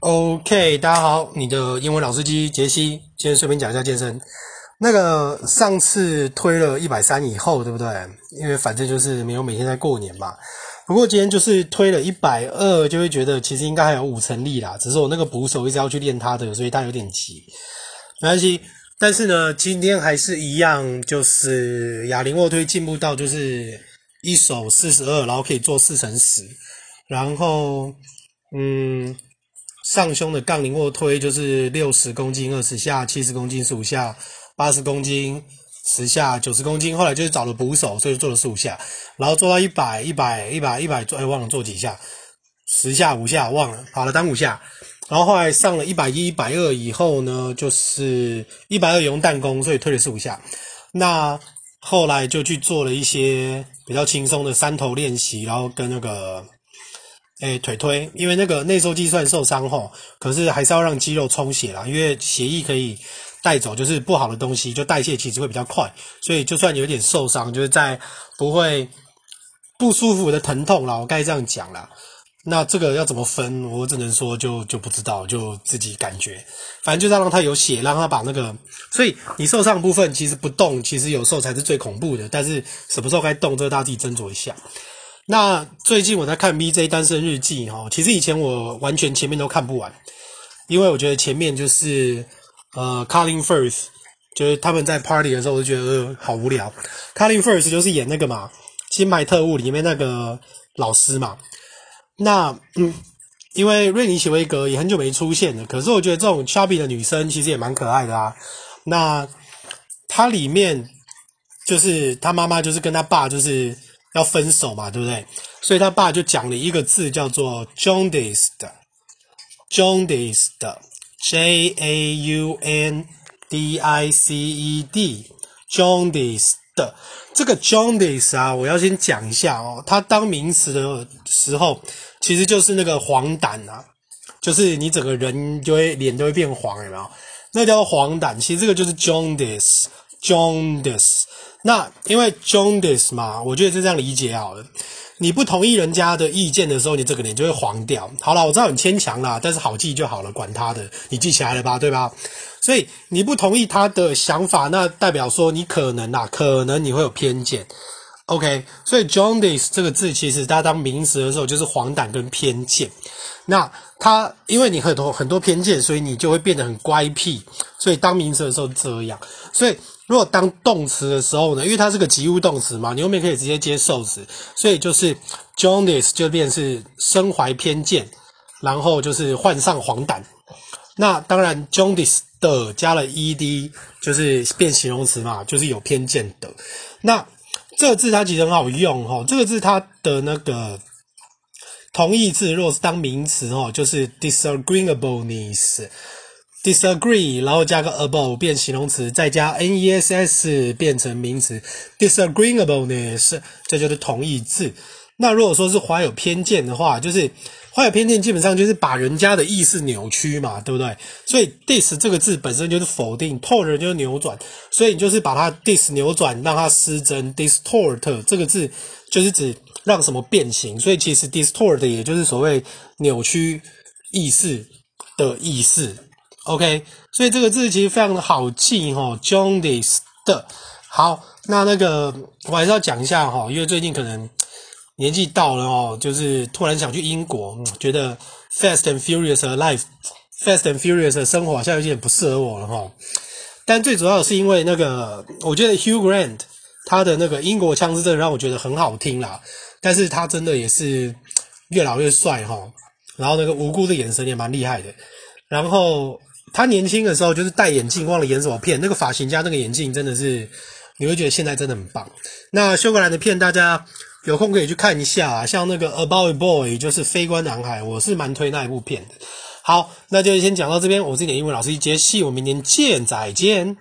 OK，大家好，你的英文老司机杰西，今天顺便讲一下健身。那个上次推了一百三以后，对不对？因为反正就是没有每天在过年嘛。不过今天就是推了一百二，就会觉得其实应该还有五成力啦。只是我那个捕手一直要去练他的，所以他有点急。没关系，但是呢，今天还是一样，就是哑铃卧推进步到就是一手四十二，然后可以做四乘十，然后嗯。上胸的杠铃卧推就是六十公斤二十下，七十公斤十五下，八十公斤十下，九十公斤。后来就是找了捕手，所以做了十五下，然后做到一百、一百、一百、一百做，哎，忘了做几下，十下五下忘了，好了，当五下。然后后来上了一百一、一百二以后呢，就是一百二用弹弓，所以推了十五下。那后来就去做了一些比较轻松的三头练习，然后跟那个。哎，腿推，因为那个内收肌算受伤后，可是还是要让肌肉充血啦，因为血液可以带走，就是不好的东西，就代谢其实会比较快，所以就算有点受伤，就是在不会不舒服的疼痛啦，我该这样讲啦。那这个要怎么分，我只能说就就不知道，就自己感觉，反正就是要让它有血，让它把那个，所以你受伤部分其实不动，其实有时候才是最恐怖的，但是什么时候该动，这个大家自己斟酌一下。那最近我在看 VJ 单身日记哈，其实以前我完全前面都看不完，因为我觉得前面就是呃 Colin Firth，就是他们在 party 的时候，我就觉得呃好无聊。Colin Firth 就是演那个嘛《金牌特务》里面那个老师嘛。那嗯，因为瑞妮·奇维格也很久没出现了，可是我觉得这种 chubby 的女生其实也蛮可爱的啊。那她里面就是她妈妈就是跟她爸就是。要分手嘛，对不对？所以他爸就讲了一个字，叫做 jaundiced，jaundiced，J A U N D I C E D，jaundiced。这个 jaundice 啊，我要先讲一下哦。它当名词的时候，其实就是那个黄疸啊，就是你整个人就会脸都会变黄，有没有？那叫黄疸。其实这个就是 jaundice，jaundice。那因为 j o n d i s 嘛，我觉得是这样理解好了。你不同意人家的意见的时候，你这个脸就会黄掉。好了，我知道很牵强啦，但是好记就好了，管他的，你记起来了吧，对吧？所以你不同意他的想法，那代表说你可能啊，可能你会有偏见。OK，所以 jaundice 这个字其实大家当名词的时候就是黄疸跟偏见。那它因为你很多很多偏见，所以你就会变得很乖僻。所以当名词的时候这样，所以。如果当动词的时候呢，因为它是个及物动词嘛，你后面可以直接接受词，所以就是 jaundice 就变是身怀偏见，然后就是患上黄疸。那当然 jaundice 的加了 ed 就是变形容词嘛，就是有偏见的。那这个字它其实很好用齁，这个字它的那个同义字，如果是当名词哦，就是 disagreeableness。disagree，然后加个 able 变形容词，再加 ness 变成名词，disagreeableness 这就是同义字。那如果说是怀有偏见的话，就是怀有偏见，基本上就是把人家的意思扭曲嘛，对不对？所以 dis 这个字本身就是否定，tort 就是扭转，所以你就是把它 dis 扭转，让它失真。distort 这个字就是指让什么变形，所以其实 distort 也就是所谓扭曲意思的意思。OK，所以这个字其实非常的好记齁，jaundice 的。好，那那个我还是要讲一下齁，因为最近可能年纪到了哦，就是突然想去英国，觉得 Fast and Furious 的 life，Fast and Furious 的生活好像有点不适合我了齁。但最主要的是因为那个，我觉得 Hugh Grant 他的那个英国腔是真的让我觉得很好听啦，但是他真的也是越老越帅齁，然后那个无辜的眼神也蛮厉害的，然后。他年轻的时候就是戴眼镜，忘了演什么片。那个发型加那个眼镜，真的是你会觉得现在真的很棒。那休格兰的片，大家有空可以去看一下啊。像那个《About Boy》，就是《飞官男孩》，我是蛮推那一部片的。好，那就先讲到这边。我是你的英文老师杰西，我们明天见，再见。